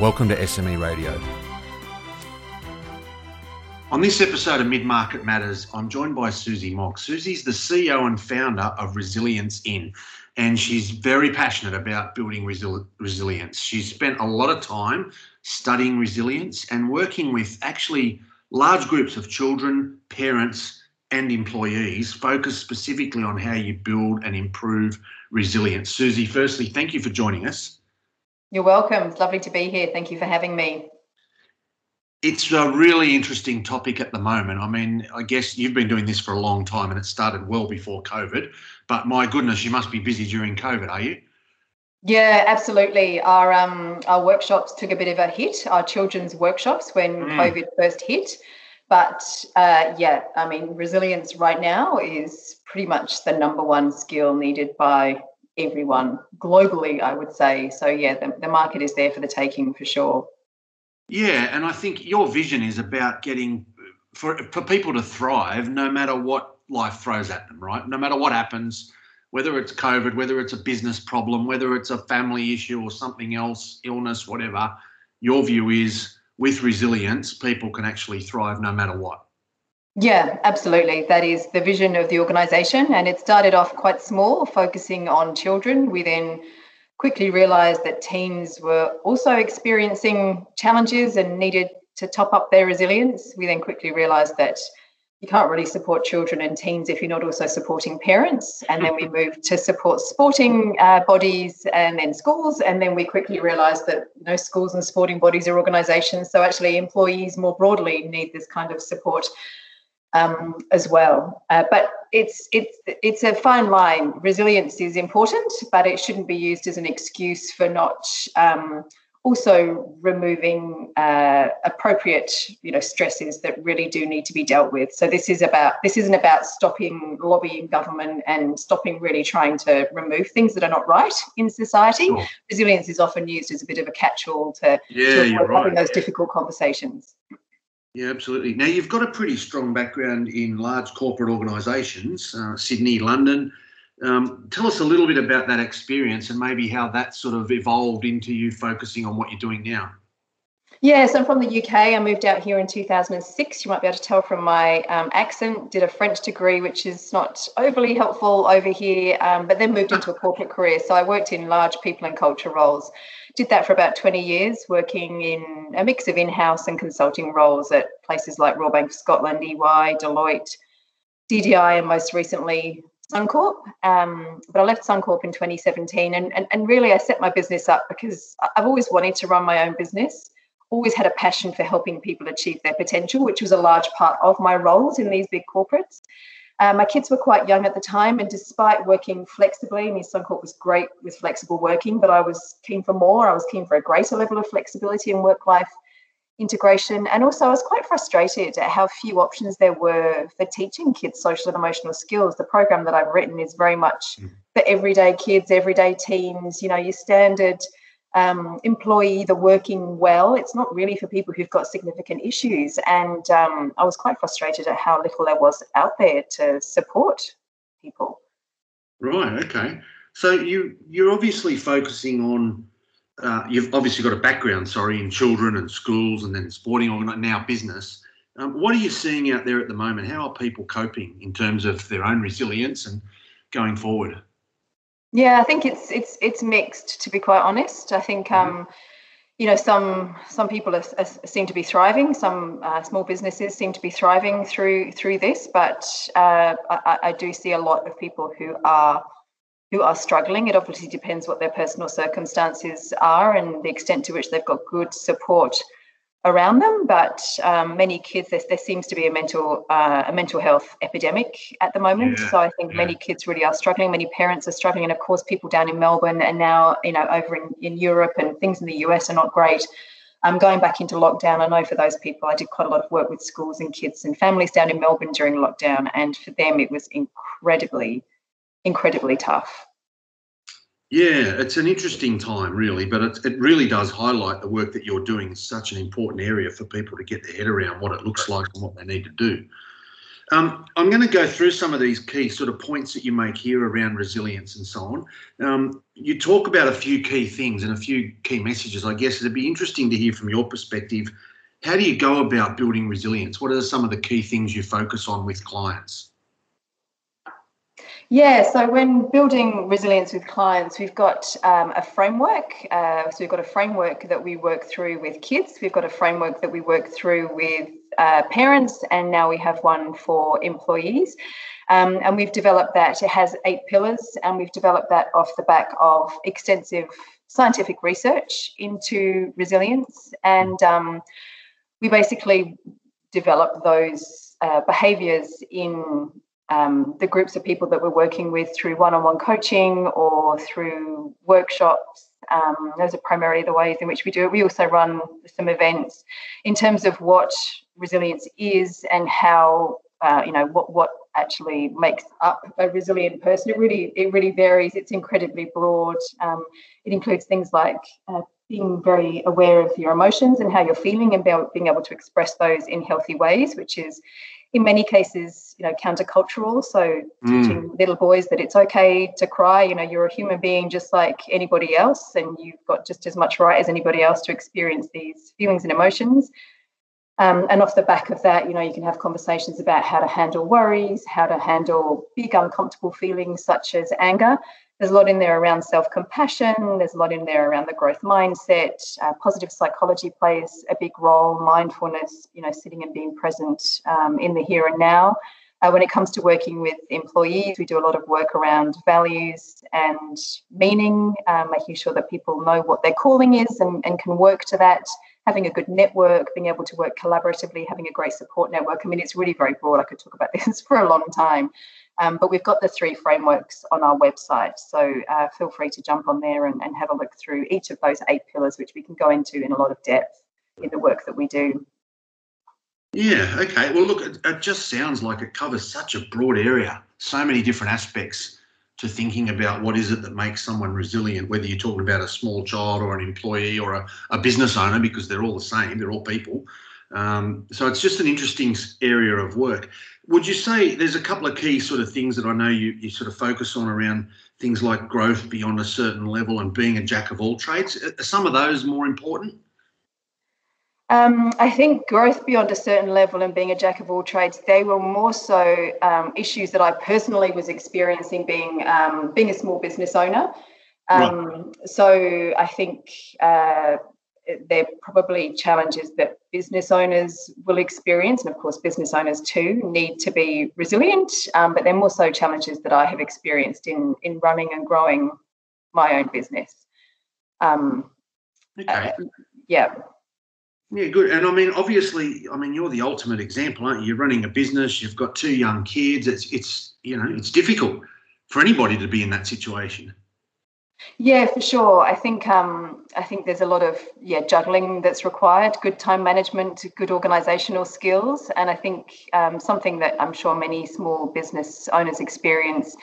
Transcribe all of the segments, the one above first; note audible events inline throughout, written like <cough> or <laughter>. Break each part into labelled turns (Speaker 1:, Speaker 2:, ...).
Speaker 1: Welcome to SME Radio. On this episode of Mid Market Matters, I'm joined by Susie Mock. Susie's the CEO and founder of Resilience In, and she's very passionate about building resil- resilience. She's spent a lot of time studying resilience and working with actually large groups of children, parents, and employees focused specifically on how you build and improve resilience. Susie, firstly, thank you for joining us.
Speaker 2: You're welcome. It's lovely to be here. Thank you for having me.
Speaker 1: It's a really interesting topic at the moment. I mean, I guess you've been doing this for a long time and it started well before COVID, but my goodness, you must be busy during COVID, are you?
Speaker 2: Yeah, absolutely. Our um, our workshops took a bit of a hit. Our children's workshops when mm. COVID first hit, but uh, yeah, I mean, resilience right now is pretty much the number one skill needed by everyone globally, I would say. So, yeah, the, the market is there for the taking for sure.
Speaker 1: Yeah, and I think your vision is about getting for for people to thrive no matter what life throws at them, right? No matter what happens, whether it's COVID, whether it's a business problem, whether it's a family issue or something else, illness, whatever, your view is with resilience, people can actually thrive no matter what.
Speaker 2: Yeah, absolutely. That is the vision of the organisation. And it started off quite small, focusing on children. We then quickly realised that teens were also experiencing challenges and needed to top up their resilience. We then quickly realised that you can't really support children and teens if you're not also supporting parents. And then we moved to support sporting uh, bodies and then schools. And then we quickly realised that know schools and sporting bodies are organisations. So actually, employees more broadly need this kind of support um, as well. Uh, but it's it's it's a fine line. Resilience is important, but it shouldn't be used as an excuse for not um, also removing uh, appropriate you know stresses that really do need to be dealt with. So this is about this isn't about stopping lobbying government and stopping really trying to remove things that are not right in society. Sure. Resilience is often used as a bit of a catch-all to,
Speaker 1: yeah, to
Speaker 2: having
Speaker 1: right.
Speaker 2: those difficult conversations.
Speaker 1: Yeah, absolutely. Now, you've got a pretty strong background in large corporate organisations, uh, Sydney, London. Um, tell us a little bit about that experience and maybe how that sort of evolved into you focusing on what you're doing now.
Speaker 2: Yes, I'm from the UK. I moved out here in 2006. You might be able to tell from my um, accent. Did a French degree, which is not overly helpful over here, um, but then moved into a corporate career. So I worked in large people and culture roles. Did that for about 20 years, working in a mix of in house and consulting roles at places like Royal Bank of Scotland, EY, Deloitte, DDI, and most recently Suncorp. Um, but I left Suncorp in 2017. And, and, and really, I set my business up because I've always wanted to run my own business always had a passion for helping people achieve their potential, which was a large part of my roles in these big corporates. Uh, my kids were quite young at the time, and despite working flexibly, I mean, Suncorp was great with flexible working, but I was keen for more. I was keen for a greater level of flexibility and work life integration. And also, I was quite frustrated at how few options there were for teaching kids social and emotional skills. The program that I've written is very much mm. for everyday kids, everyday teens, you know, your standard um, employee the working well. It's not really for people who've got significant issues. And um, I was quite frustrated at how little there was out there to support people.
Speaker 1: Right. Okay. So you you're obviously focusing on. Uh, you've obviously got a background, sorry, in children and schools, and then sporting or now business. Um, what are you seeing out there at the moment? How are people coping in terms of their own resilience and going forward?
Speaker 2: Yeah, I think it's it's it's mixed to be quite honest. I think mm-hmm. um, you know some some people are, are, seem to be thriving. Some uh, small businesses seem to be thriving through through this, but uh, I, I do see a lot of people who are who are struggling. It obviously depends what their personal circumstances are and the extent to which they've got good support around them, but um, many kids there, there, seems to be a mental uh, a mental health epidemic at the moment. Yeah, so I think yeah. many kids really are struggling. Many parents are struggling, and of course, people down in Melbourne and now you know over in, in Europe and things in the US are not great. Um, going back into lockdown, I know for those people, I did quite a lot of work with schools and kids and families down in Melbourne during lockdown, and for them, it was incredibly, incredibly tough.
Speaker 1: Yeah, it's an interesting time, really, but it, it really does highlight the work that you're doing in such an important area for people to get their head around what it looks like and what they need to do. Um, I'm going to go through some of these key sort of points that you make here around resilience and so on. Um, you talk about a few key things and a few key messages. I guess it'd be interesting to hear from your perspective. How do you go about building resilience? What are some of the key things you focus on with clients?
Speaker 2: Yeah, so when building resilience with clients, we've got um, a framework. Uh, so we've got a framework that we work through with kids, we've got a framework that we work through with uh, parents, and now we have one for employees. Um, and we've developed that. It has eight pillars, and we've developed that off the back of extensive scientific research into resilience. And um, we basically develop those uh, behaviors in um, the groups of people that we're working with through one-on-one coaching or through workshops. Um, those are primarily the ways in which we do it. We also run some events in terms of what resilience is and how uh, you know what what actually makes up a resilient person. It really it really varies. It's incredibly broad. Um, it includes things like uh, being very aware of your emotions and how you're feeling and being able to express those in healthy ways, which is in many cases, you know, countercultural. So mm. teaching little boys that it's okay to cry, you know, you're a human being just like anybody else, and you've got just as much right as anybody else to experience these feelings and emotions. Um, and off the back of that, you know, you can have conversations about how to handle worries, how to handle big uncomfortable feelings such as anger, there's a lot in there around self compassion, there's a lot in there around the growth mindset. Uh, positive psychology plays a big role, mindfulness, you know, sitting and being present um, in the here and now. Uh, when it comes to working with employees, we do a lot of work around values and meaning, um, making sure that people know what their calling is and, and can work to that. Having a good network, being able to work collaboratively, having a great support network. I mean, it's really very broad. I could talk about <laughs> this for a long time. Um, but we've got the three frameworks on our website. So uh, feel free to jump on there and, and have a look through each of those eight pillars, which we can go into in a lot of depth in the work that we do.
Speaker 1: Yeah, okay. Well, look, it, it just sounds like it covers such a broad area, so many different aspects to thinking about what is it that makes someone resilient, whether you're talking about a small child or an employee or a, a business owner, because they're all the same, they're all people. Um, so it's just an interesting area of work. Would you say there's a couple of key sort of things that I know you, you sort of focus on around things like growth beyond a certain level and being a jack of all trades? Are some of those more important?
Speaker 2: Um, I think growth beyond a certain level and being a jack of all trades, they were more so um, issues that I personally was experiencing being um, being a small business owner. Right. Um, so I think uh, they're probably challenges that business owners will experience. And of course, business owners too need to be resilient, um, but they're more so challenges that I have experienced in, in running and growing my own business. Um, okay. Uh, yeah.
Speaker 1: Yeah, good. And I mean, obviously, I mean, you're the ultimate example, aren't you? You're running a business. You've got two young kids. It's, it's, you know, it's difficult for anybody to be in that situation.
Speaker 2: Yeah, for sure. I think um, I think there's a lot of yeah juggling that's required, good time management, good organisational skills, and I think um, something that I'm sure many small business owners experience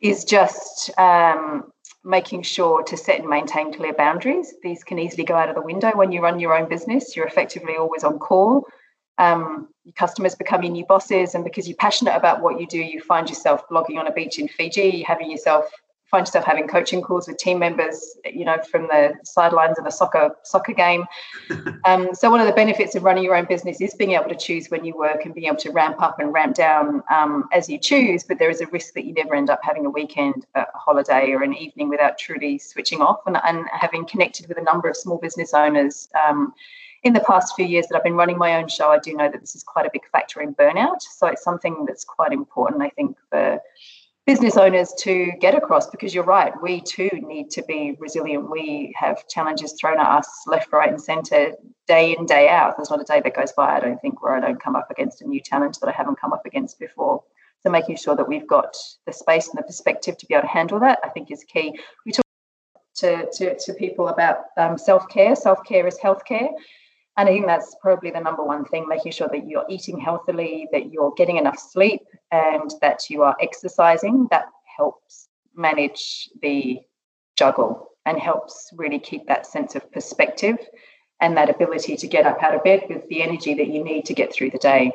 Speaker 2: is just um, making sure to set and maintain clear boundaries. These can easily go out of the window when you run your own business. You're effectively always on call. Um, your customers become your new bosses, and because you're passionate about what you do, you find yourself blogging on a beach in Fiji, having yourself find yourself having coaching calls with team members, you know, from the sidelines of a soccer soccer game. <laughs> um, so one of the benefits of running your own business is being able to choose when you work and being able to ramp up and ramp down um, as you choose. But there is a risk that you never end up having a weekend, a holiday, or an evening without truly switching off. And, and having connected with a number of small business owners. Um, in the past few years that I've been running my own show, I do know that this is quite a big factor in burnout. So it's something that's quite important, I think, for business owners to get across because you're right we too need to be resilient. We have challenges thrown at us left right and center day in day out. There's not a day that goes by i don't think where i don't come up against a new challenge that i haven't come up against before. So making sure that we've got the space and the perspective to be able to handle that i think is key. We talk to, to, to people about um, self-care. Self-care is healthcare. And I think that's probably the number one thing making sure that you're eating healthily, that you're getting enough sleep, and that you are exercising. That helps manage the juggle and helps really keep that sense of perspective and that ability to get up out of bed with the energy that you need to get through the day.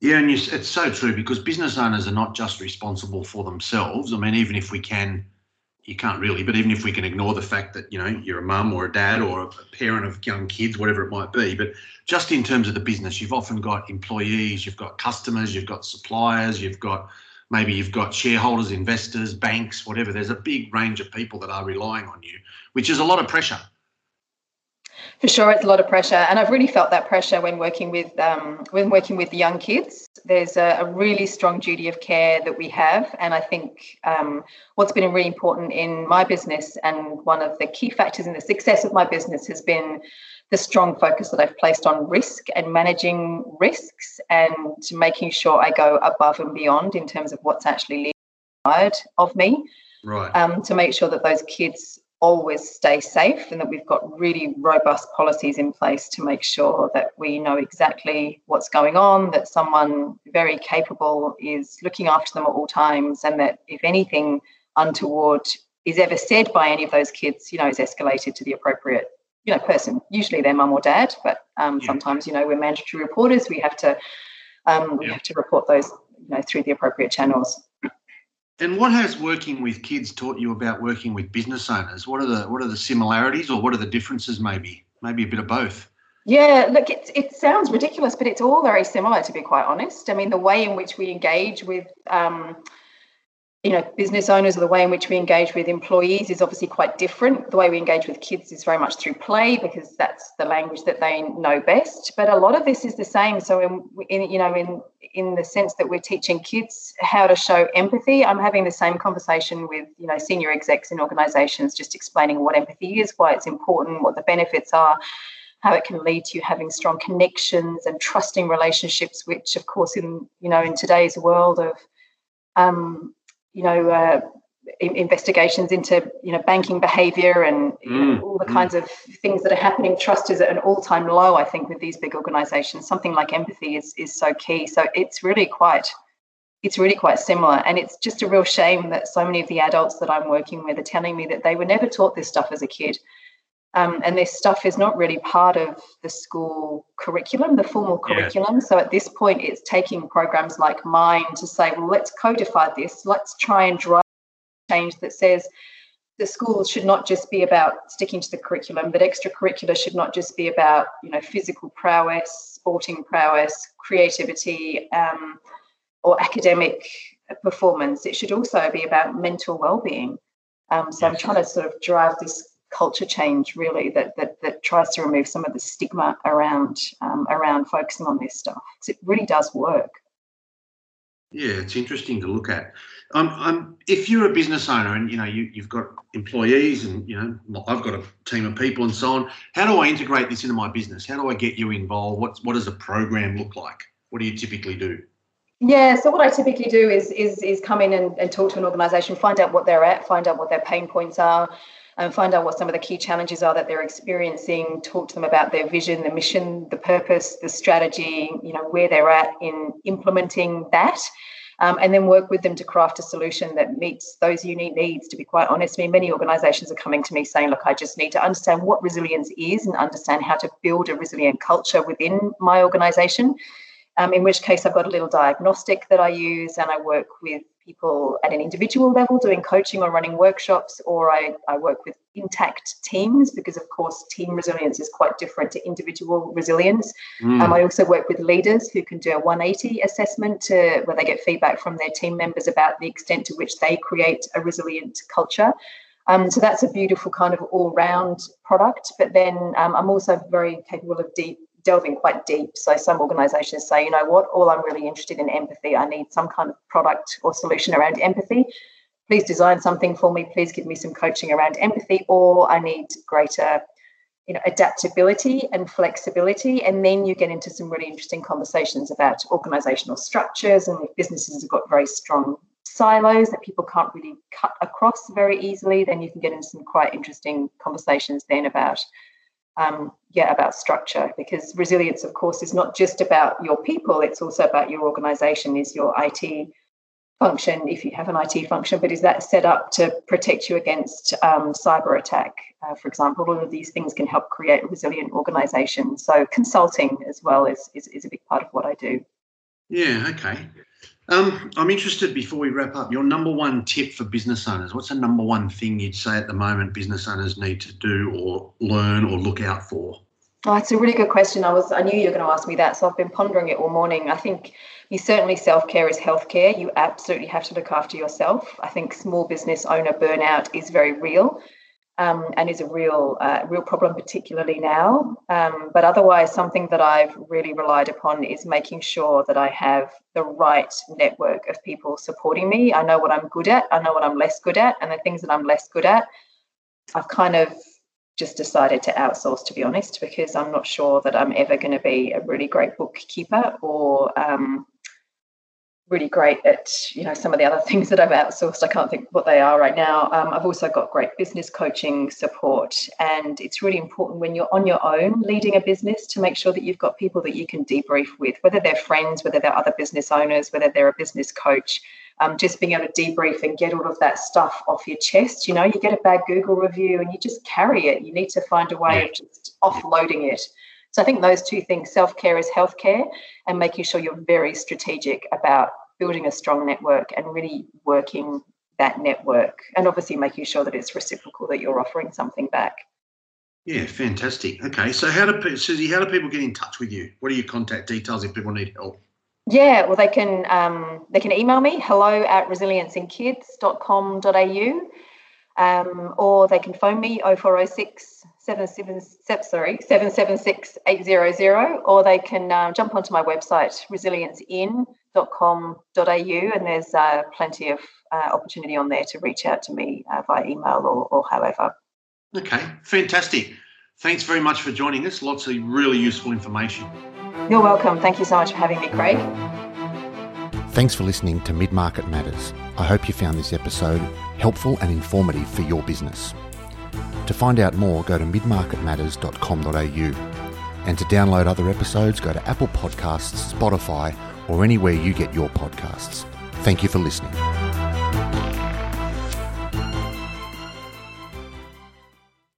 Speaker 1: Yeah, and it's so true because business owners are not just responsible for themselves. I mean, even if we can you can't really, but even if we can ignore the fact that, you know, you're a mum or a dad or a parent of young kids, whatever it might be, but just in terms of the business, you've often got employees, you've got customers, you've got suppliers, you've got maybe you've got shareholders, investors, banks, whatever. There's a big range of people that are relying on you, which is a lot of pressure.
Speaker 2: For sure, it's a lot of pressure, and I've really felt that pressure when working with um, when working with young kids. There's a, a, really strong duty of care that we have, and I think um, what's been really important in my business and one of the key factors in the success of my business has been the strong focus that I've placed on risk and managing risks and making sure I go above and beyond in terms of what's actually required of me.
Speaker 1: Right.
Speaker 2: Um, to make sure that those kids always stay safe and that we've got really robust policies in place to make sure that we know exactly what's going on, that someone very capable is looking after them at all times, and that if anything untoward is ever said by any of those kids, you know, is escalated to the appropriate, you know, person, usually their mum or dad, but um, yeah. sometimes, you know, we're mandatory reporters, we have to um, we yeah. have to report those, you know, through the appropriate channels.
Speaker 1: And what has working with kids taught you about working with business owners? What are the what are the similarities or what are the differences? Maybe maybe a bit of both.
Speaker 2: Yeah, look, it, it sounds ridiculous, but it's all very similar, to be quite honest. I mean, the way in which we engage with um, you know, business owners or the way in which we engage with employees is obviously quite different. The way we engage with kids is very much through play because that's the language that they know best. But a lot of this is the same. So, in, in you know, in in the sense that we're teaching kids how to show empathy, I'm having the same conversation with you know senior execs in organisations, just explaining what empathy is, why it's important, what the benefits are how it can lead to having strong connections and trusting relationships, which, of course, in you know in today's world of um, you know, uh, investigations into you know banking behavior and you know, mm, all the mm. kinds of things that are happening. Trust is at an all-time low i think with these big organizations. Something like empathy is is so key. So it's really quite it's really quite similar. And it's just a real shame that so many of the adults that i'm working with are telling me that they were never taught this stuff as a kid um, and this stuff is not really part of the school curriculum, the formal curriculum. Yeah. So at this point, it's taking programs like mine to say, well, let's codify this. Let's try and drive change that says the schools should not just be about sticking to the curriculum, but extracurricular should not just be about, you know, physical prowess, sporting prowess, creativity, um, or academic performance. It should also be about mental well-being. Um, so I'm trying to sort of drive this culture change really that that, that tries to remove some of the stigma around um, around focusing on this stuff. Because it really does work.
Speaker 1: Yeah it's interesting to look at. Um, um, if you're a business owner and you know you, you've got employees and you know I've got a team of people and so on how do I integrate this into my business? How do I get you involved? What what does a program look like? What do you typically do?
Speaker 2: Yeah, so what I typically do is is is come in and, and talk to an organisation, find out what they're at, find out what their pain points are, and find out what some of the key challenges are that they're experiencing talk to them about their vision the mission the purpose the strategy you know where they're at in implementing that um, and then work with them to craft a solution that meets those unique needs. To be quite honest I mean many organizations are coming to me saying look I just need to understand what resilience is and understand how to build a resilient culture within my organization. Um, in which case I've got a little diagnostic that I use and I work with people at an individual level doing coaching or running workshops, or I, I work with intact teams because, of course, team resilience is quite different to individual resilience. Mm. Um, I also work with leaders who can do a 180 assessment to where they get feedback from their team members about the extent to which they create a resilient culture. Um, so that's a beautiful kind of all-round product. But then um, I'm also very capable of deep delving quite deep. So some organizations say, you know what, all I'm really interested in empathy. I need some kind of product or solution around empathy. Please design something for me. Please give me some coaching around empathy, or I need greater you know adaptability and flexibility and then you get into some really interesting conversations about organizational structures and if businesses have got very strong silos that people can't really cut across very easily then you can get into some quite interesting conversations then about um, yeah about structure because resilience of course is not just about your people it's also about your organization is your it function if you have an IT function, but is that set up to protect you against um, cyber attack? Uh, for example, all of these things can help create resilient organization. So consulting as well is, is, is a big part of what I do.
Speaker 1: Yeah, okay. Um, I'm interested before we wrap up, your number one tip for business owners. What's the number one thing you'd say at the moment business owners need to do or learn or look out for?
Speaker 2: Oh, it's a really good question. I was I knew you were going to ask me that, so I've been pondering it all morning. I think you certainly self care is healthcare. You absolutely have to look after yourself. I think small business owner burnout is very real. Um, and is a real uh, real problem, particularly now. Um, but otherwise, something that I've really relied upon is making sure that I have the right network of people supporting me. I know what I'm good at, I know what I'm less good at, and the things that I'm less good at, I've kind of just decided to outsource, to be honest, because I'm not sure that I'm ever going to be a really great bookkeeper or um, really great at you know some of the other <laughs> things that I've outsourced. I can't think what they are right now. Um, I've also got great business coaching support, and it's really important when you're on your own leading a business to make sure that you've got people that you can debrief with, whether they're friends, whether they're other business owners, whether they're a business coach um, just being able to debrief and get all of that stuff off your chest. You know, you get a bad Google review and you just carry it. You need to find a way of just offloading it. So I think those two things self care is healthcare and making sure you're very strategic about building a strong network and really working that network and obviously making sure that it's reciprocal that you're offering something back.
Speaker 1: Yeah, fantastic. Okay, so how do Susie? How do people get in touch with you? What are your contact details if people need help?
Speaker 2: Yeah, well, they can um, they can email me hello at resilienceinkids.com.au um, or they can phone me 0406 77, sorry, 776 800 or they can uh, jump onto my website resiliencein.com.au and there's uh, plenty of uh, opportunity on there to reach out to me uh, via email or, or however.
Speaker 1: Okay, fantastic. Thanks very much for joining us. Lots of really useful information.
Speaker 2: You're welcome. Thank you so much for having me, Craig.
Speaker 3: Thanks for listening to Mid Market Matters. I hope you found this episode helpful and informative for your business. To find out more, go to midmarketmatters.com.au. And to download other episodes, go to Apple Podcasts, Spotify, or anywhere you get your podcasts. Thank you for listening.